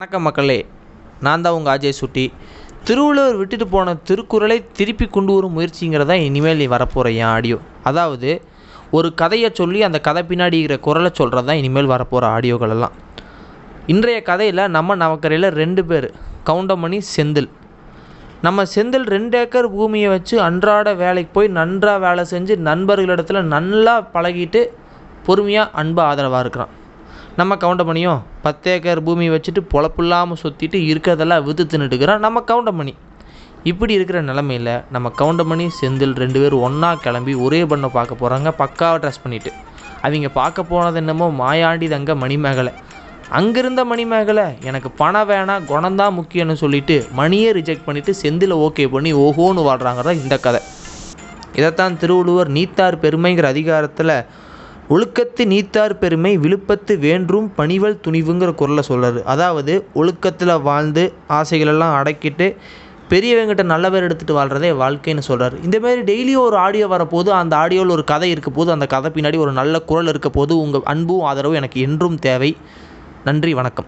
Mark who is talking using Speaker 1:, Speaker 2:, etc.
Speaker 1: வணக்கம் மக்களே. நான் தான் உங்கள் அஜய் சுட்டி. திருவள்ளுவர் விட்டுட்டு போன திருக்குறளை திருப்பி கொண்டு வரும் முயற்சிங்கிறதா இனிமேல் வரப்போகிற என் ஆடியோ அதாவது ஒரு கதையை சொல்லி அந்த கதை பின்னாடி இருக்கிற குரலை சொல்கிறது தான் இனிமேல் வரப்போகிற ஆடியோகள் எல்லாம். இன்றைய கதையில் நம்ம நவக்கரையில் ரெண்டு பேர் கவுண்டமணி செந்தில். நம்ம செந்தில் ரெண்டு ஏக்கர் பூமியை வச்சு அன்றாட வேலைக்கு போய் நன்றாக வேலை செஞ்சு நண்பர்களிடத்தில் நல்லா பழகிட்டு பொறுமையாக அன்பு ஆதரவாக இருக்கிறான். நம்ம கவுண்டமணியும் பத்து ஏக்கர் பூமி வச்சுட்டு பொழப்பு இல்லாமல் சுற்றிட்டு இருக்கிறதெல்லாம் வித்து தின்னுட்டுக்கிறோம் நம்ம கவுண்டமணி இப்படி இருக்கிற நிலமையில் நம்ம கவுண்டமணி செந்தில் ரெண்டு பேரும் ஒன்றா கிளம்பி ஒரே பண்ணை பார்க்க போகிறாங்க பக்காவாக ட்ரெஸ் பண்ணிவிட்டு அவங்க பார்க்க போனது என்னமோ மாயாண்டி தங்க மணிமேகலை. அங்கிருந்த மணிமேகலை எனக்கு பணம் வேணாம் குணந்தான் முக்கியம்னு சொல்லிட்டு மணியே ரிஜெக்ட் பண்ணிவிட்டு செந்தில் ஓகே பண்ணி ஓஹோன்னு வாழ்கிறாங்கிறதா இந்த கதை. இதைத்தான் திருவள்ளுவர் நீத்தார் பெருமைங்கிற அதிகாரத்தில் ஒழுக்கத்து நீத்தார் பெருமை விழுப்பத்து வேன்றும் பணிவல் துணிவுங்கிற குரலை சொல்கிறாரு அதாவது ஒழுக்கத்தில் வாழ்ந்து ஆசைகளெல்லாம் அடக்கிட்டு பெரியவங்கிட்ட நல்ல பேர் எடுத்துகிட்டு வாழ்கிறதே வாழ்க்கைன்னு சொல்கிறார் இந்தமாரி டெய்லியும் ஒரு ஆடியோ வரப்போது அந்த ஆடியோவில் ஒரு கதை இருக்க போது அந்த கதை பின்னாடி ஒரு நல்ல குரல் இருக்க போது உங்கள் அன்பும் ஆதரவும் எனக்கு என்றும் தேவை. நன்றி வணக்கம்.